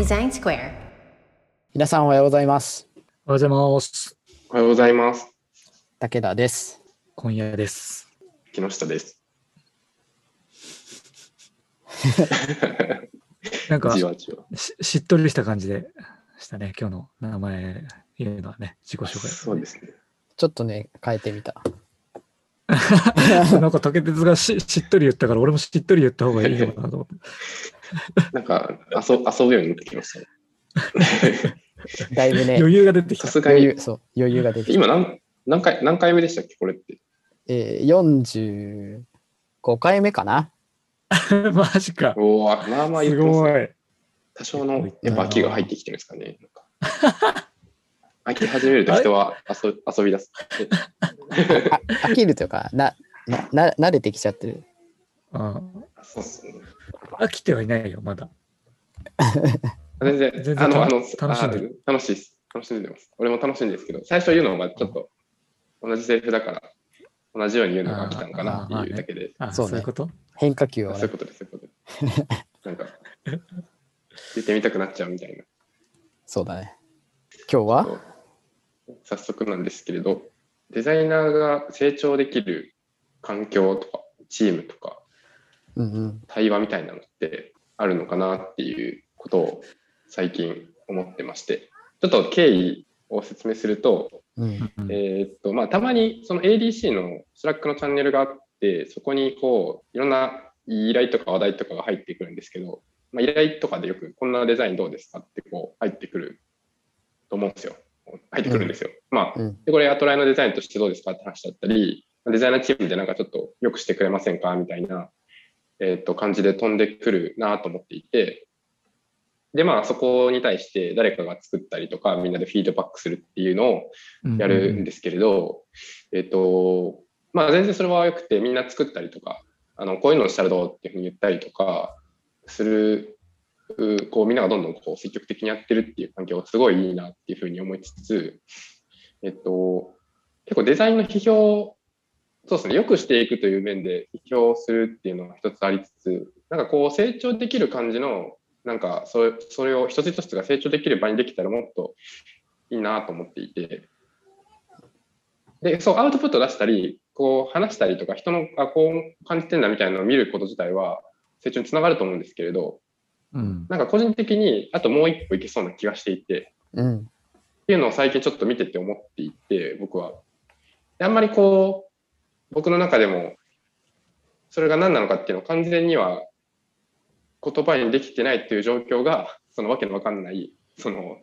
Design Square. 皆さんおはようございます。おはようございます。おはようございます。武田です。今夜です。木下です。なんかじわじわ。ししっとりした感じでしたね、今日の名前言うのはね、自己紹介。そうですね。ちょっとね、変えてみた。なんか竹鉄がししっとり言ったから、俺もしっとり言った方がいいのかなと思って。なんか遊遊ぶようになってきましたね。だいぶね、余裕が出てきた。さすがに余裕、そう、余裕が出てきた。今何何回何回目でしたっけこれって。えー、45回目かなマジか。おお、まあまあ言すってますね。ごい。多少のやっぱ秋が入ってきてるんですかね。なんか秋始めると人は遊遊び出す。あ飽きるというか、な、な、な慣れてきちゃってる。うんそうっすね。飽きてはいないよ、まだ。全然、全然あの、あ楽の、楽しんでる？あ楽しいです。楽しんでます。俺も楽しいんですけど、最初言うのがちょっと同じセリフだから、同じように言うのが飽きたのかなっていうだけで、あ、そねそうういうこと？変化球をねあそういう。ことです、そういうことです。なんか、言ってみたくなっちゃうみたいな。そうだね。今日は？早速なんですけれど、デザイナーが成長できる環境とか、チームとか、うんうん。対話みたいなのってあるのかなっていうことを最近思ってまして、ちょっと経緯を説明すると、うん。うんえーっと、まあ、たまにその ADC の Slack のチャンネルがあって、そこにこう、いろんな依頼とか話題とかが入ってくるんですけど、まあ、依頼とかでよくこんなデザインどうですかってこう入ってくると思うんですよ。入ってくるんですよ。まあ、うん。で、これアトライのデザインとしてどうですかって話だったり、デザイナーチームでなんかちょっと良くしてくれませんかみたいな、えーっと、感じで飛んでくるなと思っていて、で、まあ、そこに対して誰かが作ったりとか、みんなでフィードバックするっていうのをやるんですけれど、えっ、と、まあ全然それは良くて、みんな作ったりとか、あの、こういうのをしたらどうっていうふうに言ったりとかする、うこうみんながどんどんこう積極的にやってるっていう環境がすごいいいなっていうふうに思いつつ、えっと、結構デザインの批評、そうですね、良くしていくという面で批評するっていうのが一つありつつ、なんかこう成長できる感じの、なんかそれそれを一つ一つが成長できる場にできたらもっといいなと思っていて、で、そう、アウトプット出したり、こう話したりとか、人の、あ、こう感じてんだみたいなのを見ること自体は成長につながると思うんですけれど、うん。なんか個人的にあともう一歩いけそうな気がしていて、うん。っていうのを最近ちょっと見てて思っていて、僕は。であんまりこう、僕の中でも、それが何なのかっていうのを完全には言葉にできてないっていう状況が、そのわけのわかんない、その、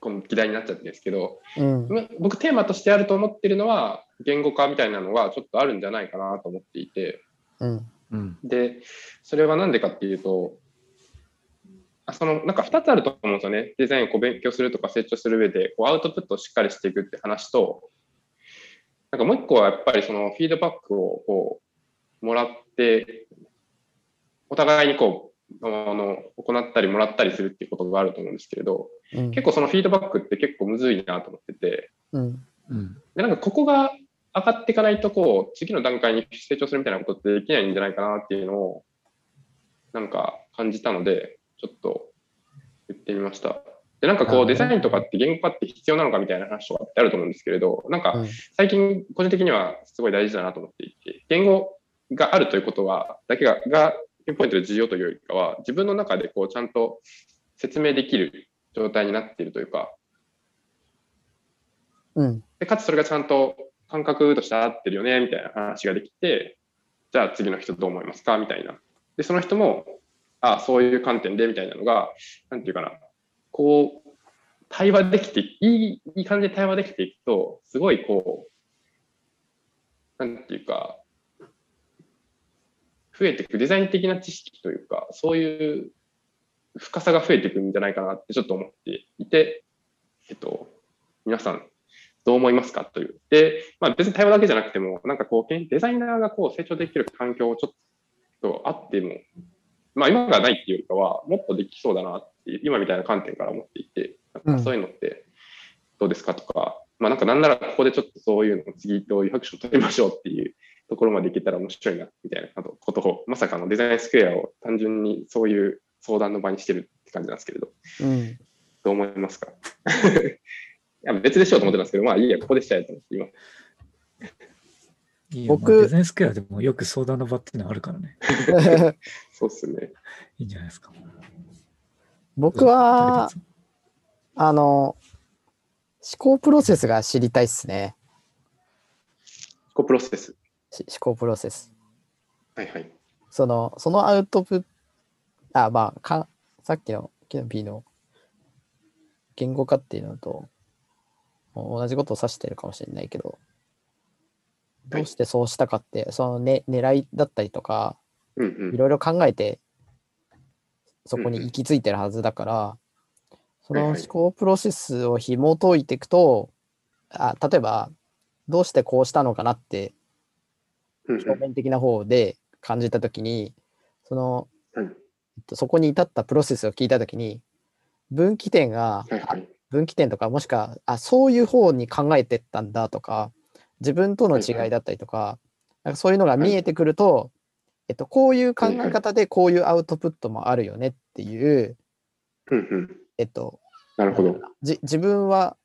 この議題になっちゃってるんですけど、うん。ま僕テーマとしてあると思ってるのは、言語化みたいなのがちょっとあるんじゃないかなと思っていて、うん。うん。で、それはなんでかっていうと、あそのなんか2つあると思うんですよね。デザインをこう勉強するとか成長する上で、こうアウトプットをしっかりしていくって話と、なんかもう一個はやっぱりそのフィードバックをこうもらって、お互いにこう、あの行ったりもらったりするっていうことがあると思うんですけれど、うん。結構そのフィードバックって結構むずいなと思ってて、うん。うん。で、なんかここが上がっていかないと、こう、次の段階に成長するみたいなことってできないんじゃないかなっていうのを、なんか感じたので、ちょっと言ってみました。で、なんかこう、デザインとかって言語化って必要なのかみたいな話とかってあると思うんですけれど、なんかうん最近個人的にはすごい大事だなと思っていて、言語があるということは、だけが、がピンポイントで重要というよりかは、自分の中でこう、ちゃんと説明できる状態になっているというか、うん。で、かつそれがちゃんと感覚として合ってるよね、みたいな話ができて、じゃあ次の人どう思いますかみたいな。で、その人も、あそういう観点で、みたいなのが、なんていうかな、こう、対話できて、いい、いい感じで対話できていくと、すごいこう、なんていうか、増えていく、デザイン的な知識というか、そういう深さが増えていくんじゃないかなってちょっと思っていて、えっと、皆さんどう思いますかという。で、まあ別に対話だけじゃなくても、なんかこう、デザイナーがこう成長できる環境をちょっとあっても、まあ今がないっていうよりかは、もっとできそうだなって今みたいな観点から思っていて、そういうのってどうですかとか、まあなんかなんならここでちょっとそういうのを次どういうアクション取りましょうっていうところまでいけたら面白いな、みたいなことを、まさかのデザインスクエアを単純にそういう相談の場にしてるって感じなんですけれど、うん。どう思いますか？いや別でしようと思ってたんですけど、まあいいや、ここでしちゃえと思って、今。い僕まあデザインスクエアでもよく相談の場っていうのはあるからね。そうっすね。いいんじゃないですか。僕は、あの、思考プロセスが知りたいっすね。思考プロセス。し思考プロセス。はいはい。その、そのアウトプット、あ、まあ、かさっきの B の言語化っていうのと同じことを指してるかもしれないけど、どうしてそうしたかって、その、ね、狙いだったりとか、うんうん。い。ろいろ考えて、そこに行き着いてるはずだから、その思考プロセスを紐解いていくと、あ例えば、どうしてこうしたのかなって表面的な方で感じたときに、その、そこに至ったプロセスを聞いたときに、分岐点が、はいはい。分岐点とか、もしくは、あ、そういう方に考えてったんだとか、自分との違いだったりとか、なんかそういうのが見えてくると、えっと、こういう考え方でこういうアウトプットもあるよねっていう、うんうん。えっと、なるほど。じ自分は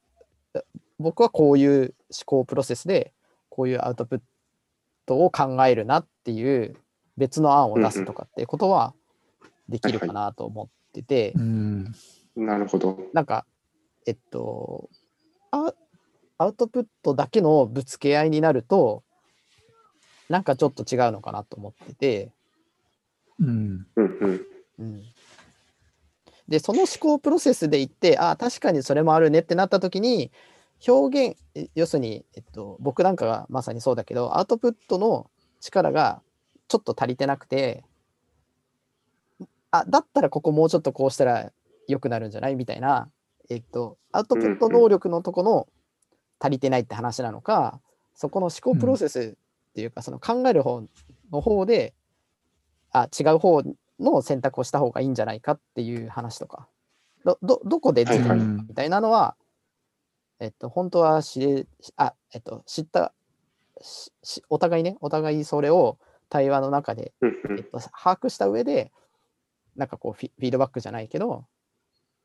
え僕はこういう思考プロセスでこういうアウトプットを考えるなっていう別の案を出すとかっていうことはできるかなと思ってて、うん。なるほど。なんかえっとアアウトプットだけのぶつけ合いになるとなんかちょっと違うのかなと思ってて、うん。うんうん。うん、でその思考プロセスで言ってあ確かにそれもあるねってなった時に表現え要するに、えっと、僕なんかがまさにそうだけどアウトプットの力がちょっと足りてなくてあだったらここもうちょっとこうしたら良くなるんじゃないみたいな、えっと、アウトプット能力のとこの足りてないって話なのかそこの思考プロセスっていうか、その考える方の方であ違う方の選択をした方がいいんじゃないかっていう話とか。どどどこでずれるはいはい。みたいなのは、えっと本当は知れあ、えっと、知ったししお互いねお互いそれを対話の中で、うんうん。えっと、把握した上でなんかこうフィフィードバックじゃないけど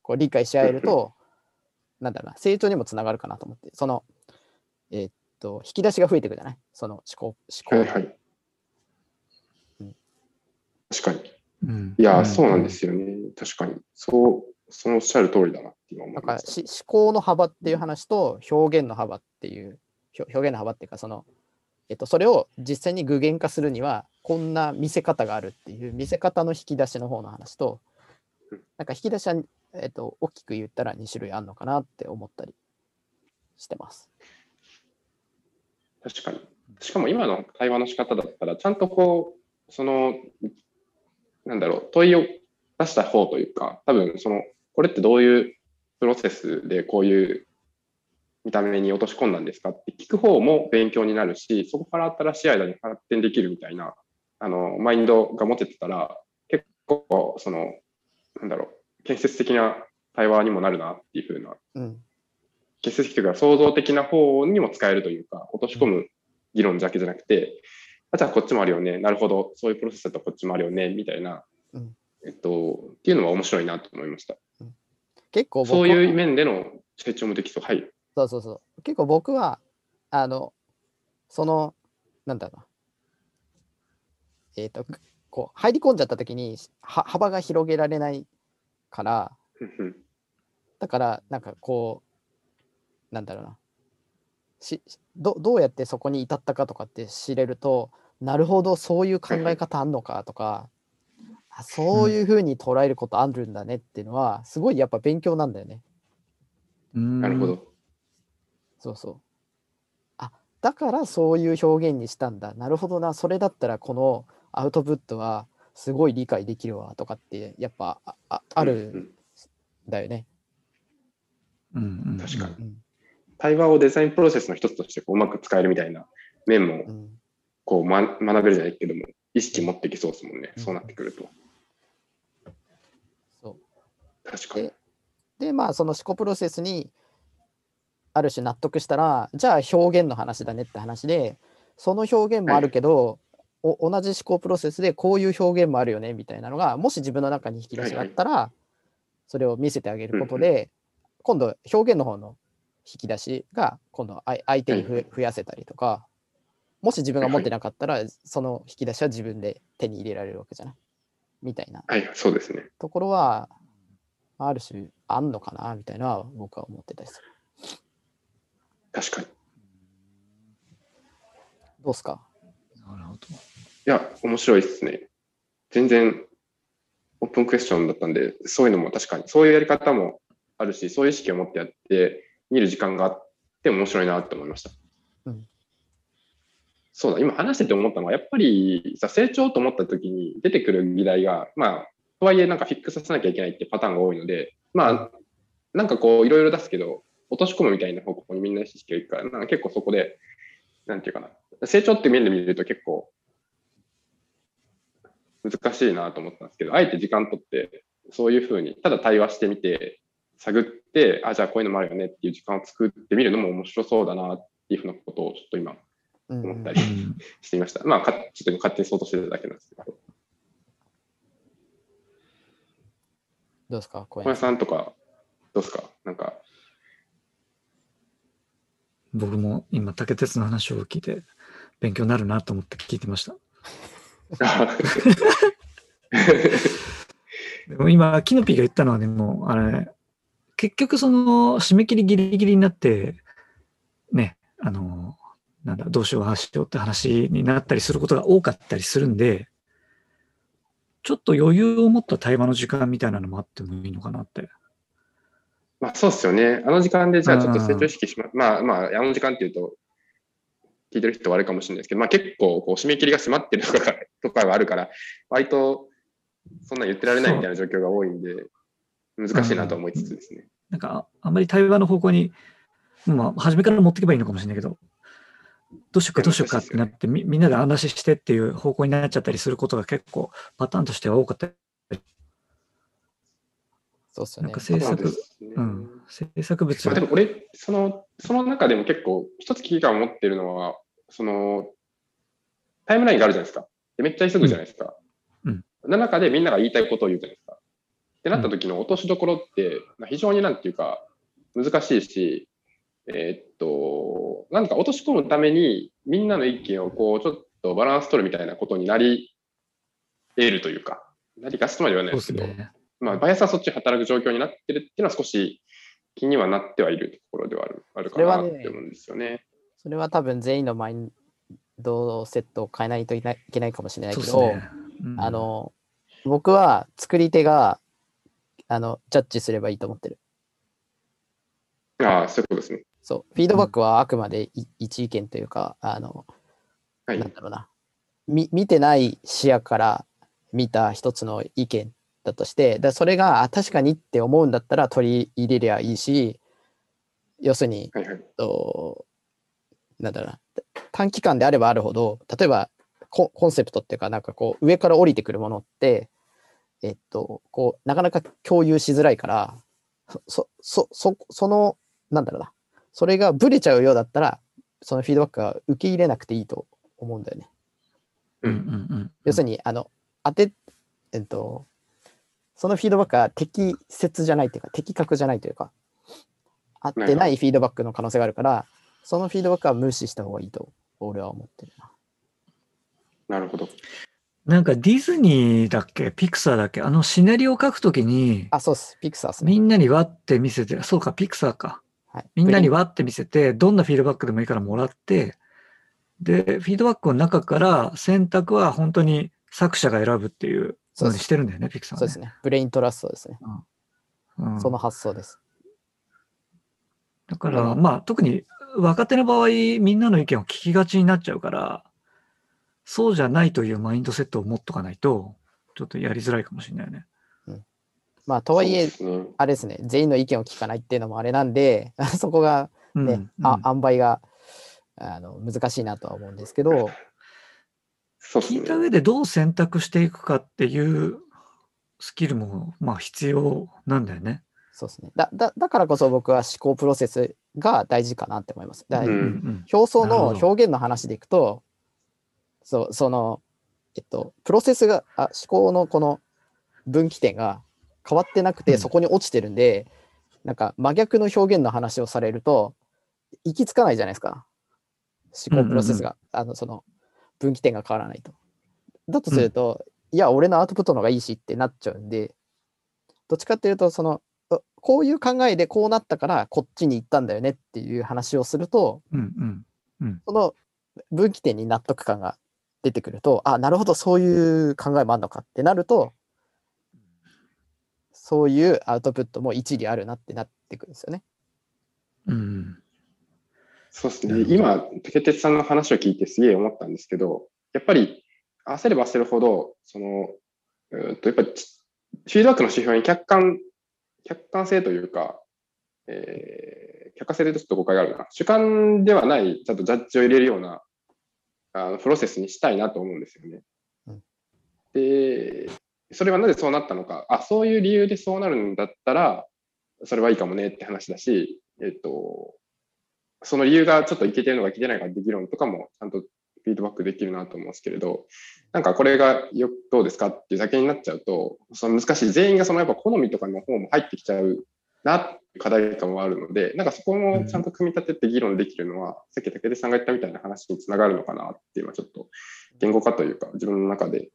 こう理解し合えるとなんだろうな成長にもつながるかなと思ってそのえっと引き出しが増えていくじゃない？その思考思考はいはいうん。確かに。うんいや、そうなんですよね。確かに。そう、そのおっしゃる通りだなって今思いまし思考の幅っていう話と表現の幅っていう表現の幅っていうかその、えっと、それを実際に具現化するにはこんな見せ方があるっていう見せ方の引き出しの方の話とうんなんか引き出しは、えっと、大きく言ったら2種類あるのかなって思ったりしてます。確かに。しかも今の対話の仕方だったら、ちゃんとこう、その、なんだろう、問いを出した方というか、多分その、これってどういうプロセスでこういう見た目に落とし込んだんですかって聞く方も勉強になるし、そこから新しい間に発展できるみたいな、あの、マインドが持ててたら、結構、その、なんだろう、建設的な対話にもなるなっていうふうな。うん。建設的というか創造的な方にも使えるというか、落とし込む議論だけじゃなくて、あじゃあこっちもあるよね、なるほど、そういうプロセスだとこっちもあるよね、みたいな、うん。えっと、っていうのは面白いなと思いました。結構僕そういうは面での成長もできそう。はい。そうそうそう。結構僕はあのそのなんだろうな。えっ、とこう入り込んじゃった時には幅が広げられないからだからなんかこうなんだろうなしどどうやってそこに至ったかとかって知れるとなるほどそういう考え方あんのかとか、あそういうふうに捉えることあるんだねっていうのはすごいやっぱ勉強なんだよね。ななるほ。ど。そうそう。あだからそういう表現にしたんだ。なるほどな。それだったらこのアウトプットはすごい理解できるわとかってやっぱあああるうんだよね。うんうん確かにうん対話をデザインプロセスの一つとしてこううまく使えるみたいな面もうんこう、ま、学べるじゃないけども、意識持ってきそうですもんね。うんそうなってくると。そう確かに。でまあその思考プロセスにある種納得したらじゃあ表現の話だねって話でその表現もあるけど、お同じ思考プロセスでこういう表現もあるよねみたいなのがもし自分の中に引き出しがあったら、それを見せてあげることで、今度表現の方の引き出しが今度相手に増やせたりとか、もし自分が持ってなかったら、その引き出しは自分で手に入れられるわけじゃない？みたいなはい、そうですね。ところは、ある種あんのかなみたいなのは僕は思ってたりする。確かに。いどうっすか？なるほど。や、面白いですね。全然オープンクエスチョンだったんで、そういうのも確かに、そういうやり方もあるし、そういう意識を持ってやって、見る時間があって面白いなって思いました。うんそうだ、今話してて思ったのは、やっぱりさ、成長と思った時に出てくる議題が、まあ、とはいえなんかフィックスさせなきゃいけないってパターンが多いので、まあ、なんかこう、いろいろ出すけど、落とし込むみたいな方向にみんな意識がいくから、なんか結構そこで、なんていうかな、成長って面で見ると結構、難しいなと思ったんですけど、あえて時間取って、そういうふうに、ただ対話してみて、探って、あ、じゃあこういうのもあるよねっていう時間を作ってみるのも面白そうだなっていうふうなことをちょっと今思ったりうん。してみました。まあ、かちょっと今勝手に想像してただけなんですけど、どうですか？小小林山さん。さんとか、どうですか？なんか、僕も今、竹鉄の話を聞いて、勉強になるなと思って聞いてました。でも今、キノピーが言ったのはね、もう、あれ、結局その、締め切りギリギリになって、ね、あの、なんだ、どうしよう、ああしようって話になったりすることが多かったりするんで、ちょっと余裕を持った対話の時間みたいなのもあってもいいのかなって。まあそうですよね。あの時間でじゃあちょっと成長意識しま、まあまあ、あの時間っていうと、聞いてる人は悪いかもしれないですけど、まあ結構こう締め切りが迫ってるとかとかがあるから、割とそんな言ってられないみたいな状況が多いんで、難しいなと思いつつですね。なんか、ああんまり対話の方向に、まあ、初めから持っていけばいいのかもしれないけど、どうしようかどうしようかってなって、みみんなで話してっていう方向になっちゃったりすることが結構パターンとしては多かったり、そうっすよねなんか。制作そうですねうん、制作物まあ、でも俺、その、その中でも結構一つ危機感を持ってるのは、その、タイムラインがあるじゃないですか。でめっちゃ急ぐじゃないですか。うんの中でみんなが言いたいことを言うじゃないですか。ってなった時の落としどころって、まあ非常になんていうか、難しいし、えーっと、なんか落とし込むために、みんなの意見をこう、ちょっとバランス取るみたいなことになり得るというか、なりがちとまでは言わないそうでけど、ですすね。まあ、バイアスはそっち働く状況になってるっていうのは少し気にはなってはいるところではあるあるかなそれはねって思うんですよね。それは多分全員のマインドセットを変えないといけないかもしれないけど、ね。うんあ、の、僕は作り手が、あの、ジャッジすればいいと思ってる。ああ、そういうことですね。そう、フィードバックはあくまでい一意見というか、あの、はい。なんだろうな、み見てない視野から見た一つの意見だとして、だそれがあ確かにって思うんだったら取り入れりゃいいし、要するに、はいはい。となんだろうな、短期間であればあるほど、例えばココンセプトっていうか、なんかこう、上から降りてくるものって、えっと、こう、なかなか共有しづらいから、そ、そ、そ、その、なんだろうな、それがブレちゃうようだったら、そのフィードバックは受け入れなくていいと思うんだよね。うんうんうん。要するに、あの、当て、えっと、そのフィードバックは適切じゃないというか、的確じゃないというか、合ってないフィードバックの可能性があるから、そのフィードバックは無視した方がいいと、俺は思ってるな。なるほど。なんかディズニーだっけ、ピクサーだっけ、あのシナリオを書くときに、あ、そうっす。ピクサーっすね。みんなにわって見せて、そうか、ピクサーか。はい、みんなにはわって見せて、どんなフィードバックでもいいからもらって、で、フィードバックの中から選択は本当に作者が選ぶっていうのにしてるんだよね、ピクサーはね。そうですね。ブレイントラストですね。うんその発想です。だから、うんまあ、特に若手の場合、みんなの意見を聞きがちになっちゃうから、そうじゃないというマインドセットを持っとかないと、ちょっとやりづらいかもしれないよね。まあ、とはいえ、あれですね、全員の意見を聞かないっていうのもあれなんで、そこがうんね、あうん塩梅があの難しいなとは思うんですけど、そうです聞いたね。上でどう選択していくかっていうスキルも、まあ、必要なんだよね。そうですねだだ。だからこそ僕は思考プロセスが大事かなって思います。うんうん表層の表現の話でいくと、そうその、えっと、プロセスが、あ思考のこの分岐点が、変わってなくて、うんそこに落ちてるんで、なんか真逆の表現の話をされると、行き着かないじゃないですか。思考プロセスが、あの、その、分岐点が変わらないと。だとすると、いや、俺のアウトプットの方がいいしってなっちゃうんで、どっちかっていうと、その、あこういう考えでこうなったからこっちに行ったんだよねっていう話をすると、うんうん。その分岐点に納得感が出てくると、あ、なるほど、そういう考えもあるのかってなると、そういうアウトプットも一理あるなってなってくるんですよね。うん。そうですね。今、竹鉄さんの話を聞いてすげえ思ったんですけど、やっぱり焦れば焦るほど、その、うーんとやっぱりちフィードバックの指標に客観、客観性というか、えー客観性でちょっと誤解があるな。主観ではない、ちゃんとジャッジを入れるようなあのプロセスにしたいなと思うんですよね。うんで、それはなぜそうなったのか、あ、そういう理由でそうなるんだったら、それはいいかもねって話だし、えっと、その理由がちょっといけてるのかいけてないかって議論とかもちゃんとフィードバックできるなと思うんですけれど、なんかこれがよどうですかっていうだけになっちゃうと、その難しい、全員がそのやっぱ好みとかの方も入ってきちゃうなって課題感もあるので、なんかそこもちゃんと組み立てて議論できるのは、さっき武田さんが言ったみたいな話につながるのかなっていうのはちょっと言語化というか自分の中で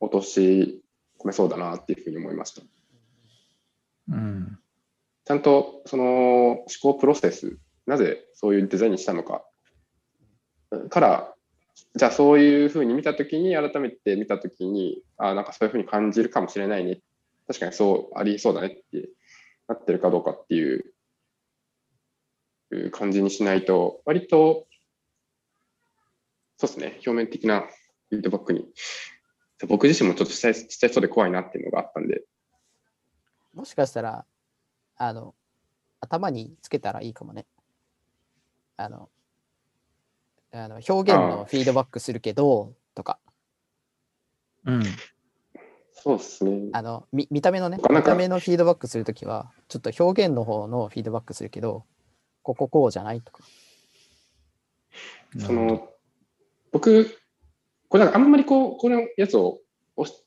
落とし込めそうだなっていうふうに思いました。うん。ちゃんとその思考プロセス、なぜそういうデザインにしたのかから、じゃあそういうふうに見たときに、改めて見たときに、あなんかそういうふうに感じるかもしれないね。確かにそうありそうだねってなってるかどうかっていう感じにしないと、割と、そうですね、表面的なフィードバックに、僕自身もちょっとしちゃいしちゃいそうで怖いなっていうのがあったんで、もしかしたら、あの、頭につけたらいいかもね。あの、あの表現のフィードバックするけど、とか、うん。そうですね。あの、見見た目のね、見た目のフィードバックするときは、ちょっと表現の方のフィードバックするけど、こここうじゃないとか。その、僕、これなんかあんまりこう、このやつを押し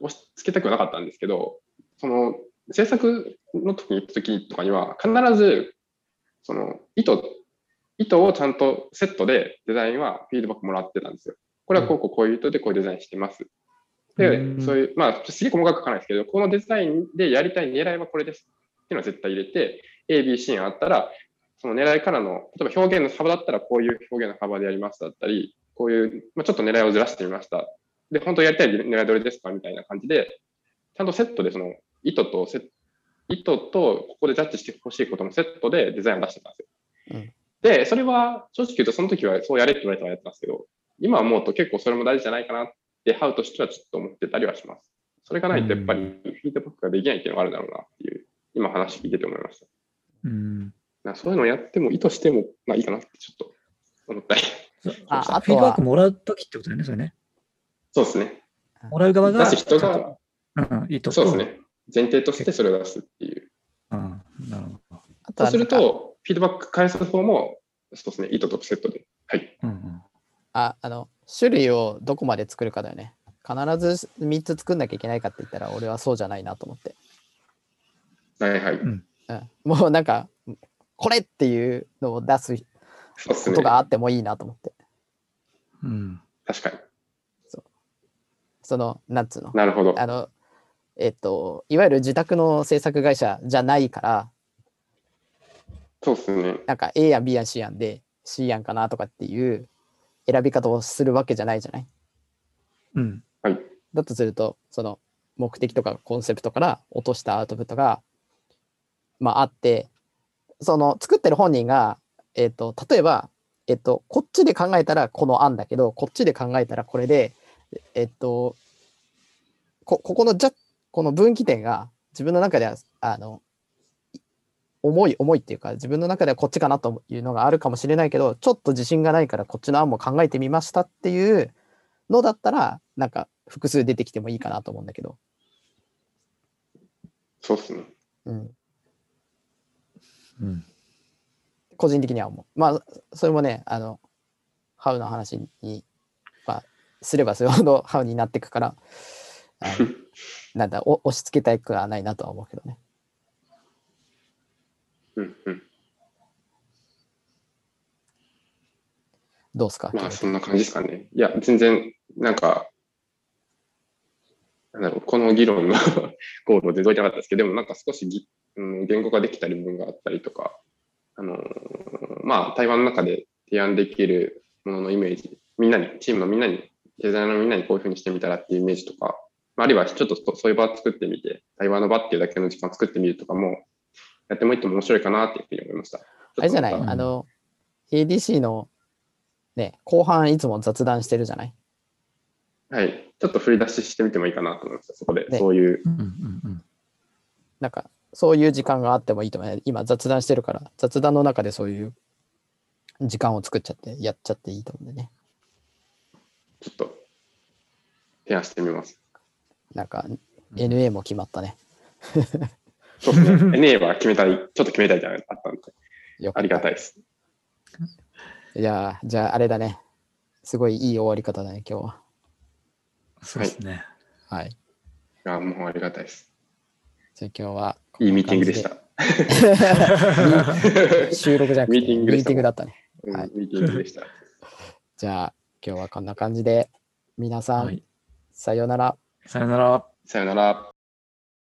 押し付けたくはなかったんですけど、その、制作の時に行った時とかには、必ず、その、意図、意図をちゃんとセットでデザインはフィードバックもらってたんですよ。これはこうこうこういう意図でこういうデザインしてます。で、うんそういう、まあ、すげえ細かく書かないですけど、このデザインでやりたい狙いはこれですっていうのは絶対入れて、A、B、C があったら、その狙いからの、例えば表現の幅だったらこういう表現の幅でやりますだったり、こういう、まあ、ちょっと狙いをずらしてみました。で、本当やりたい狙いどれですかみたいな感じで、ちゃんとセットでその意図とセ、意図とここでジャッジしてほしいことのセットでデザインを出してたんですよ。うんで、それは正直言うとその時はそうやれって言われたらやってたんですけど、今は思うと結構それも大事じゃないかなって、ハウとしてはちょっと思ってたりはします。それがないとやっぱりフィードバックができないっていうのがあるだろうなっていう、今話聞いてて思いました。うん。なそういうのをやっても意図してもまあいいかなってちょっと思ったり。ああフィードバックもらうときってことだよね、それね。そうですね。もらう側が。出す人が、とうん、意図と。そうですね。前提としてそれを出すっていう。うん。なるほど。そうすると、フィードバック返す方も、そうですね、意図とセットで。はい。うんうん。ああの種類をどこまで作るかだよね。必ず3つ作んなきゃいけないかって言ったら俺はそうじゃないなと思って。はいはい。うん、もうなんかこれっていうのを出すこと。があってもいいなと思って。うん。確かに。そのなんつうの？なるほど。あのえっといわゆる自宅の制作会社じゃないからそうですね。なんか A 案 B 案 C 案で C 案かなとかっていう選び方をするわけじゃないじゃない？うん。はい。だとするとその目的とかコンセプトから落としたアウトプットがまああってその作ってる本人がえっ、と例えばえっ、とこっちで考えたらこの案だけどこっちで考えたらこれでえっ、とこここのじゃこの分岐点が自分の中ではあの重い重いっていうか自分の中ではこっちかなというのがあるかもしれないけどちょっと自信がないからこっちの案も考えてみましたっていうのだったらなんか複数出てきてもいいかなと思うんだけど、そうですね。うん、うん。個人的には思うまあそれもねあのハウの話に、まあ、すればするほどハウになっていくから なんだお押し付けたくはないなとは思うけどね。うんうん。どうですか、まあ、そんな感じですかね。いや、全然、なんか、なんだろう、この議論の ゴールを出といてなかったですけど、でもなんか少しぎ、うん、言語化できたり部分があったりとか、あのーまあ、対話の中で提案できるもののイメージ、みんなに、チームのみんなに、デザイナーのみんなにこういうふうにしてみたらっていうイメージとか、まああるいはちょっとそそういう場を作ってみて、対話の場っていうだけの時間を作ってみるとかも、やってもいっても面白いかなっていうふうに思いました。あれじゃない、あの、ADC のね、後半いつも雑談してるじゃない？たはい。ちょっと振り出ししてみてもいいかなと思いました。そこで、ねそういううんうんうんなんか、そういう時間があってもいいと思う。今雑談してるから、雑談の中でそういう時間を作っちゃって、やっちゃっていいと思うんでね。ちょっと提案してみます。なんか、NA も決まったね。そうですね。NA は決めたい、ちょっと決めたいじゃあったんで、よありがたい。いです。いやー、じゃああれだね。すごいいい終わり方だね、今日は。そうですね。はい。いや、もうありがたいです。じゃあ今日は。いいミーティングでし。た。収録じゃなくて、ミーティングでしたミーティングだったね。うんはいミーティングでした。じゃあ今日はこんな感じで、皆さん、はい。さようなら。さよなら。さよなら。